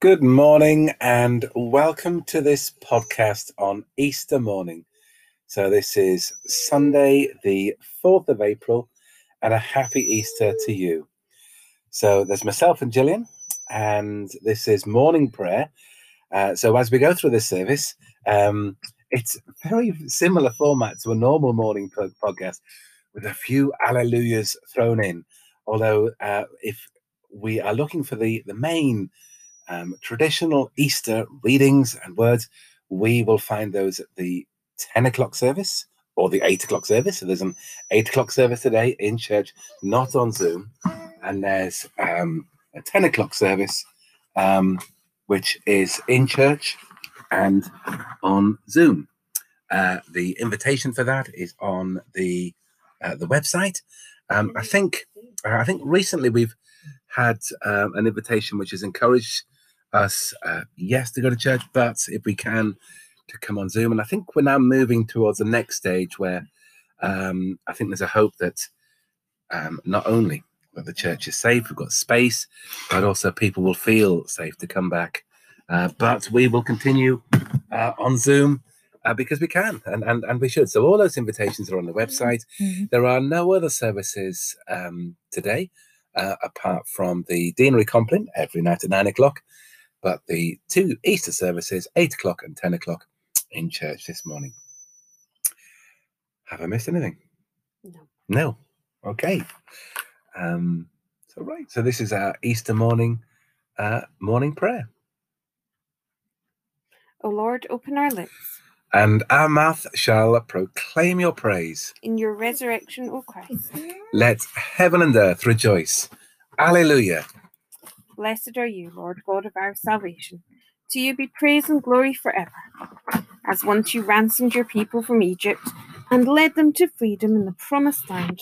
Good morning and welcome to this podcast on Easter morning. So, this is Sunday, the 4th of April, and a happy Easter to you. So, there's myself and Gillian, and this is morning prayer. Uh, so, as we go through this service, um, it's very similar format to a normal morning podcast with a few alleluias thrown in. Although, uh, if we are looking for the, the main um, traditional Easter readings and words, we will find those at the 10 o'clock service or the 8 o'clock service. So there's an 8 o'clock service today in church, not on Zoom. And there's um, a 10 o'clock service, um, which is in church and on Zoom. Uh, the invitation for that is on the uh, the website. Um, I think I think recently we've had um, an invitation which has encouraged us, uh, yes, to go to church, but if we can, to come on Zoom. And I think we're now moving towards the next stage where um, I think there's a hope that um, not only that the church is safe, we've got space, but also people will feel safe to come back. Uh, but we will continue uh, on Zoom uh, because we can and, and, and we should. So all those invitations are on the website. Mm-hmm. There are no other services um, today uh, apart from the Deanery Compline every night at nine o'clock. But the two Easter services, 8 o'clock and 10 o'clock, in church this morning. Have I missed anything? No. No. Okay. Um, so, right. So, this is our Easter morning uh, morning prayer. O Lord, open our lips. And our mouth shall proclaim your praise. In your resurrection, O Christ. Let heaven and earth rejoice. Alleluia. Blessed are you, Lord God of our salvation. To you be praise and glory forever. As once you ransomed your people from Egypt and led them to freedom in the promised land,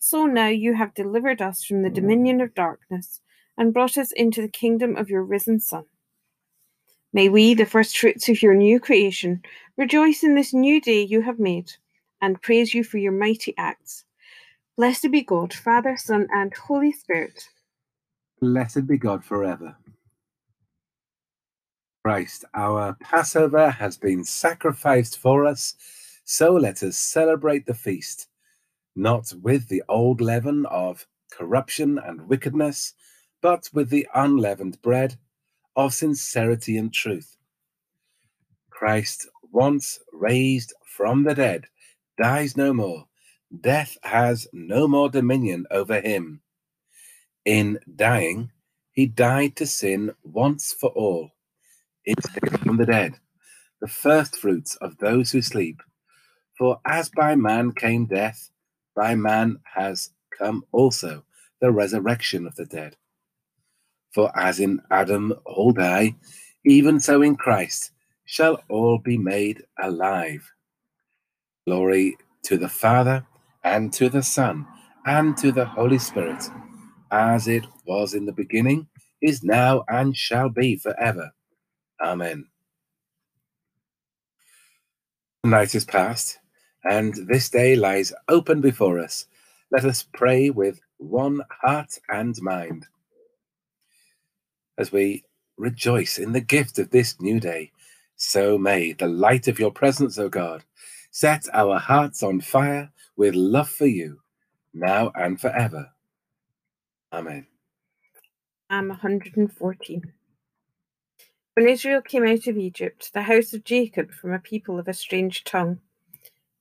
so now you have delivered us from the dominion of darkness and brought us into the kingdom of your risen Son. May we, the first fruits of your new creation, rejoice in this new day you have made and praise you for your mighty acts. Blessed be God, Father, Son, and Holy Spirit Blessed be God forever. Christ, our Passover has been sacrificed for us, so let us celebrate the feast, not with the old leaven of corruption and wickedness, but with the unleavened bread of sincerity and truth. Christ, once raised from the dead, dies no more. Death has no more dominion over him. In dying, he died to sin once for all, from the dead, the first fruits of those who sleep. For as by man came death, by man has come also the resurrection of the dead. For as in Adam all die, even so in Christ shall all be made alive. Glory to the Father, and to the Son, and to the Holy Spirit as it was in the beginning, is now, and shall be forever. Amen. The night is past, and this day lies open before us. Let us pray with one heart and mind. As we rejoice in the gift of this new day, so may the light of your presence, O God, set our hearts on fire with love for you, now and forever. Amen. Psalm 114. When Israel came out of Egypt, the house of Jacob from a people of a strange tongue,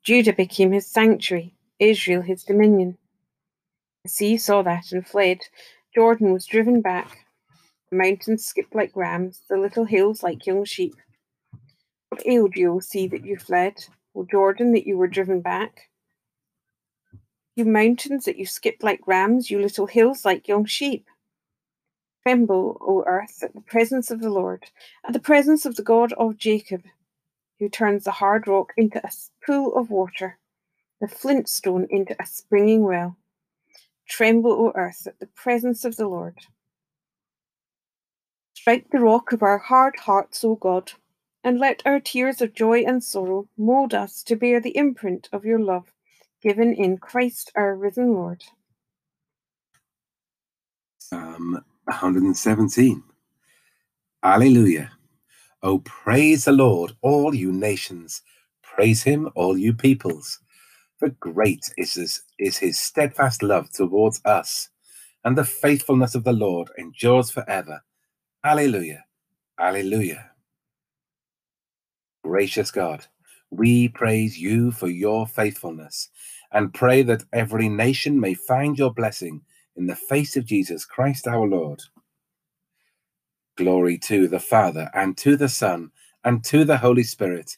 Judah became his sanctuary, Israel his dominion. The sea saw that and fled. Jordan was driven back. The mountains skipped like rams, the little hills like young sheep. What ailed you, O sea, that you fled? O Jordan, that you were driven back? You mountains that you skip like rams, you little hills like young sheep. Tremble, O earth, at the presence of the Lord, at the presence of the God of Jacob, who turns the hard rock into a pool of water, the flint stone into a springing well. Tremble, O earth, at the presence of the Lord. Strike the rock of our hard hearts, O God, and let our tears of joy and sorrow mould us to bear the imprint of your love given in Christ our risen Lord. Psalm 117. Alleluia. Oh, praise the Lord, all you nations. Praise him, all you peoples. For great is his, is his steadfast love towards us, and the faithfulness of the Lord endures forever. Alleluia. Alleluia. Gracious God, we praise you for your faithfulness and pray that every nation may find your blessing in the face of Jesus Christ our Lord. Glory to the Father, and to the Son, and to the Holy Spirit,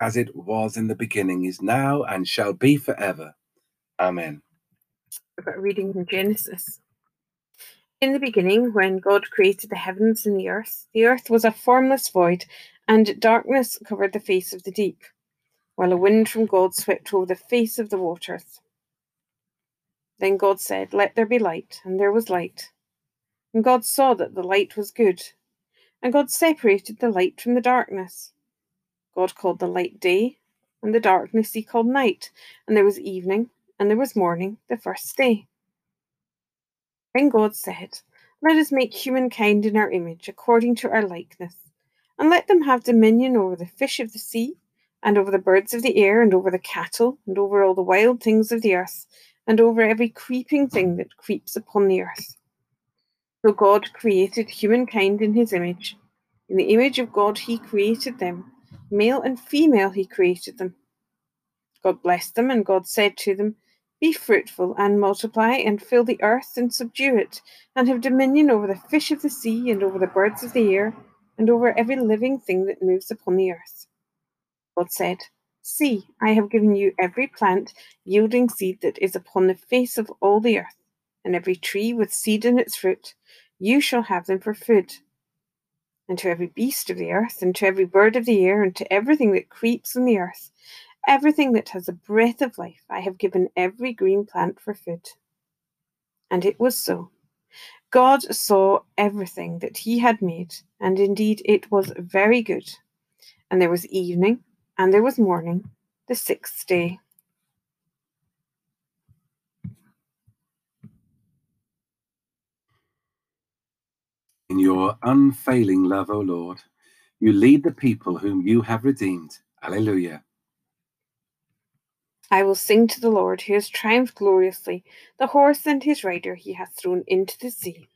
as it was in the beginning, is now, and shall be forever. Amen. About reading from Genesis. In the beginning, when God created the heavens and the earth, the earth was a formless void, and darkness covered the face of the deep, while a wind from God swept over the face of the waters. Then God said, Let there be light, and there was light. And God saw that the light was good. And God separated the light from the darkness. God called the light day, and the darkness he called night. And there was evening, and there was morning, the first day. Then God said, Let us make humankind in our image, according to our likeness, and let them have dominion over the fish of the sea, and over the birds of the air, and over the cattle, and over all the wild things of the earth, and over every creeping thing that creeps upon the earth. So God created humankind in his image. In the image of God he created them. Male and female he created them. God blessed them, and God said to them, Be fruitful and multiply, and fill the earth and subdue it, and have dominion over the fish of the sea, and over the birds of the air, and over every living thing that moves upon the earth. God said, See, I have given you every plant yielding seed that is upon the face of all the earth, and every tree with seed in its fruit you shall have them for food. And to every beast of the earth, and to every bird of the air, and to everything that creeps on the earth, everything that has a breath of life, I have given every green plant for food. And it was so. God saw everything that he had made, and indeed it was very good. And there was evening, and there was morning, the sixth day. In your unfailing love, O Lord, you lead the people whom you have redeemed. Alleluia. I will sing to the Lord, who has triumphed gloriously. The horse and his rider he hath thrown into the sea.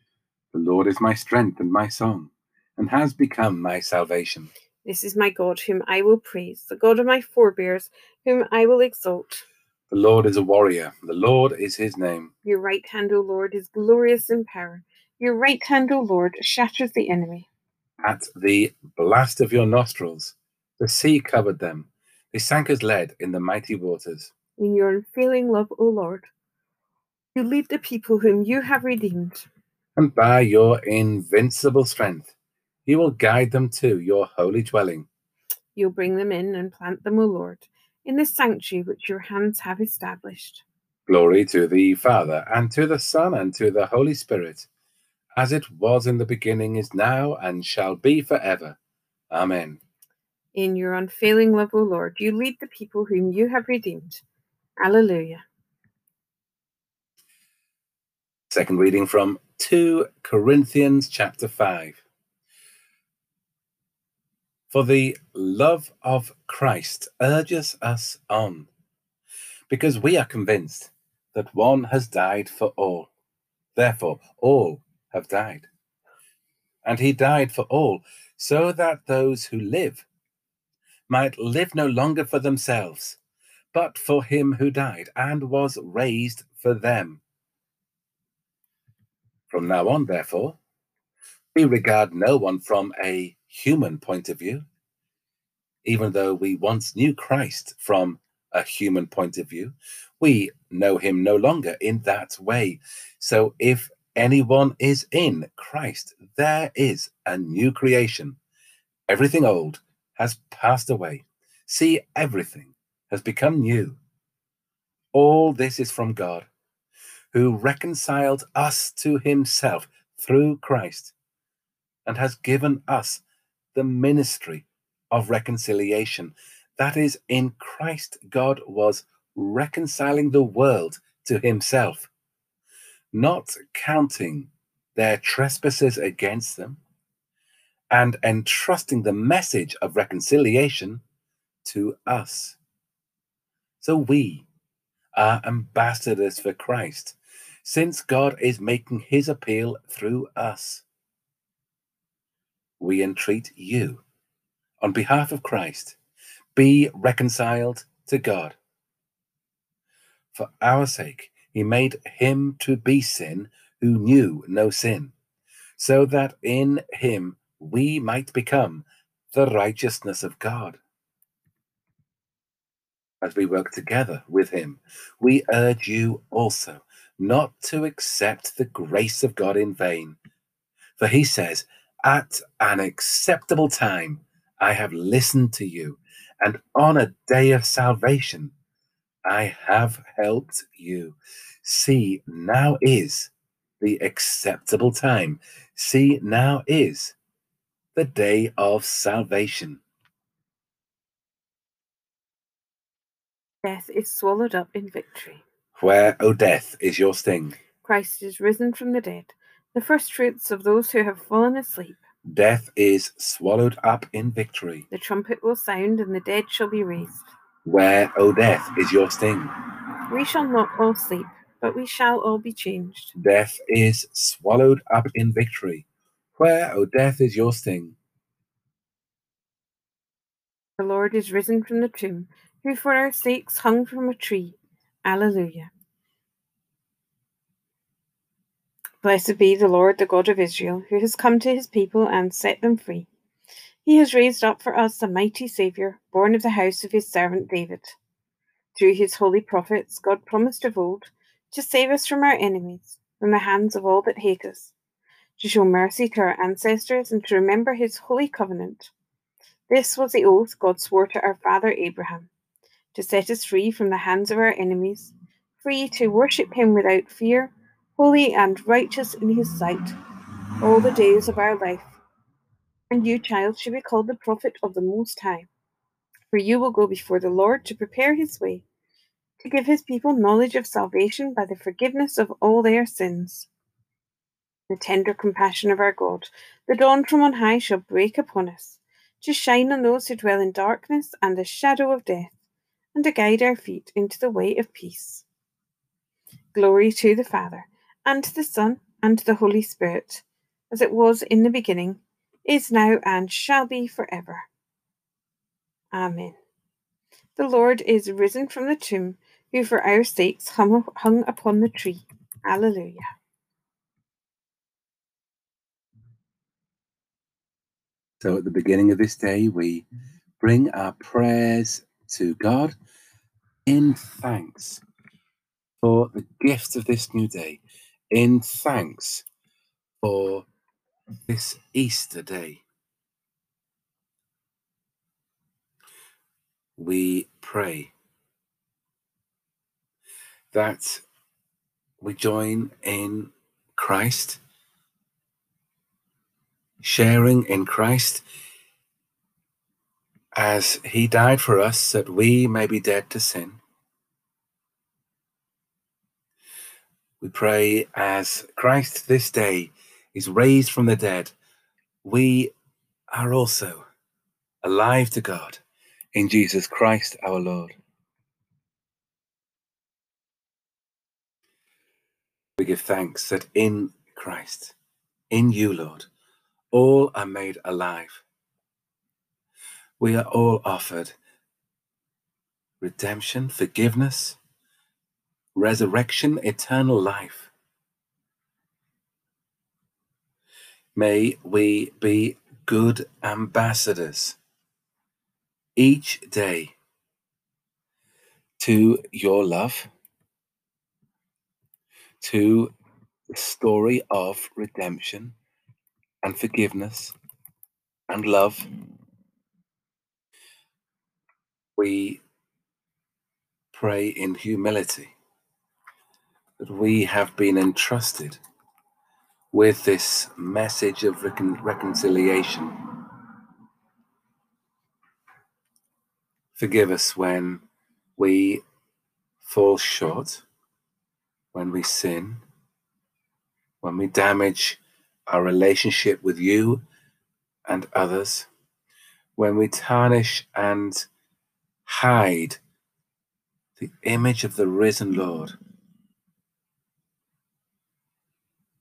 The Lord is my strength and my song, and has become my salvation. This is my God, whom I will praise, the God of my forebears, whom I will exalt. The Lord is a warrior, the Lord is his name. Your right hand, O Lord, is glorious in power. Your right hand, O Lord, shatters the enemy. At the blast of your nostrils, the sea covered them. They sank as lead in the mighty waters. In your unfailing love, O Lord, you lead the people whom you have redeemed. And by your invincible strength, you will guide them to your holy dwelling. You'll bring them in and plant them, O Lord, in the sanctuary which your hands have established. Glory to the Father, and to the Son, and to the Holy Spirit as it was in the beginning, is now, and shall be forever. Amen. In your unfailing love, O Lord, you lead the people whom you have redeemed. Alleluia. Second reading from 2 Corinthians chapter 5. For the love of Christ urges us on, because we are convinced that one has died for all. Therefore, all have died. And he died for all, so that those who live might live no longer for themselves, but for him who died and was raised for them. From now on, therefore, we regard no one from a human point of view, even though we once knew Christ from a human point of view. We know him no longer in that way. So if anyone is in Christ, there is a new creation. Everything old has passed away. See, everything has become new. All this is from God, who reconciled us to himself through Christ and has given us the ministry of reconciliation. That is, in Christ, God was reconciling the world to himself not counting their trespasses against them, and entrusting the message of reconciliation to us. So we are ambassadors for Christ, since God is making his appeal through us. We entreat you, on behalf of Christ, be reconciled to God. For our sake, he made him to be sin who knew no sin, so that in him we might become the righteousness of God. As we work together with him, we urge you also not to accept the grace of God in vain. For he says, At an acceptable time I have listened to you, and on a day of salvation I have helped you. See, now is the acceptable time. See, now is the day of salvation. Death is swallowed up in victory. Where, O death, is your sting? Christ is risen from the dead, the first fruits of those who have fallen asleep. Death is swallowed up in victory. The trumpet will sound, and the dead shall be raised. Where, O death, is your sting? We shall not all sleep, but we shall all be changed. Death is swallowed up in victory. Where, O death, is your sting? The Lord is risen from the tomb, who for our sakes hung from a tree. Alleluia. Blessed be the Lord, the God of Israel, who has come to his people and set them free. He has raised up for us a mighty Saviour, born of the house of his servant David. Through his holy prophets, God promised of old to save us from our enemies, from the hands of all that hate us, to show mercy to our ancestors, and to remember his holy covenant. This was the oath God swore to our father Abraham to set us free from the hands of our enemies, free to worship him without fear, holy and righteous in his sight, all the days of our life. And you, child, shall be called the prophet of the Most High, for you will go before the Lord to prepare his way, to give his people knowledge of salvation by the forgiveness of all their sins. The tender compassion of our God, the dawn from on high, shall break upon us, to shine on those who dwell in darkness and the shadow of death and to guide our feet into the way of peace. Glory to the Father, and to the Son, and to the Holy Spirit, as it was in the beginning, is now, and shall be for ever. Amen. The Lord is risen from the tomb, who for our sakes hung, hung upon the tree. Alleluia. So at the beginning of this day, we bring our prayers to God in thanks for the gift of this new day, in thanks for this Easter day. We pray that we join in Christ, sharing in Christ as he died for us that we may be dead to sin. We pray as Christ this day is raised from the dead, we are also alive to God in Jesus Christ our Lord. We give thanks that in Christ, in you, Lord, all are made alive we are all offered redemption, forgiveness, resurrection, eternal life. May we be good ambassadors each day to your love, to the story of redemption and forgiveness and love we pray in humility that we have been entrusted with this message of recon- reconciliation. Forgive us when we fall short, when we sin, when we damage our relationship with you and others, when we tarnish and hide the image of the risen Lord,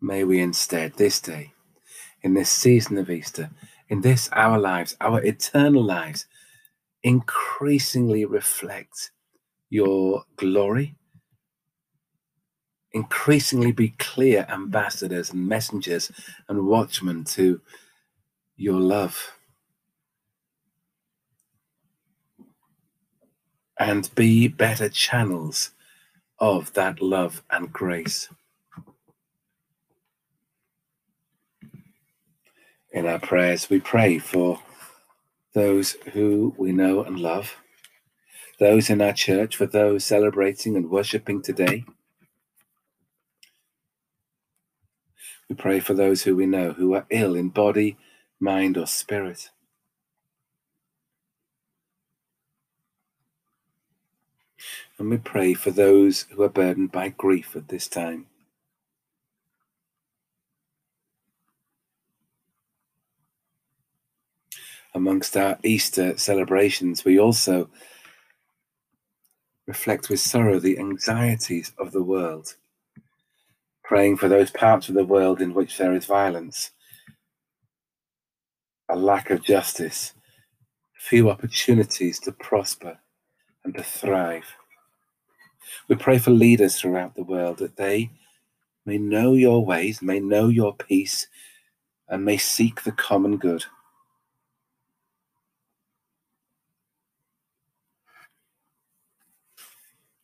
may we instead this day, in this season of Easter, in this our lives, our eternal lives, increasingly reflect your glory, increasingly be clear ambassadors and messengers and watchmen to your love. And be better channels of that love and grace. In our prayers, we pray for those who we know and love, those in our church, for those celebrating and worshipping today. We pray for those who we know who are ill in body, mind, or spirit. And we pray for those who are burdened by grief at this time. Amongst our Easter celebrations, we also reflect with sorrow the anxieties of the world, praying for those parts of the world in which there is violence, a lack of justice, few opportunities to prosper and to thrive. We pray for leaders throughout the world that they may know your ways, may know your peace, and may seek the common good.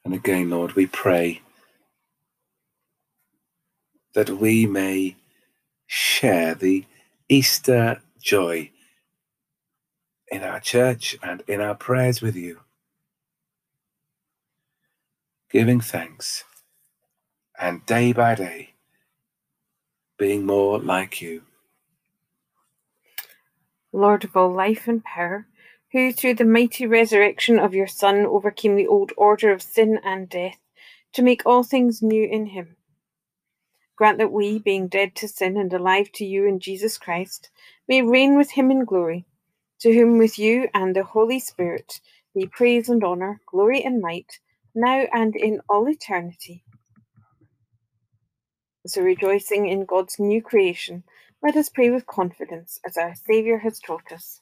And again, Lord, we pray that we may share the Easter joy in our church and in our prayers with you, giving thanks and day by day being more like you. Lord of all life and power, who through the mighty resurrection of your Son overcame the old order of sin and death, to make all things new in him. Grant that we, being dead to sin and alive to you in Jesus Christ, may reign with him in glory, to whom with you and the Holy Spirit be praise and honour, glory and might, now and in all eternity. So, rejoicing in God's new creation, let us pray with confidence as our Saviour has taught us.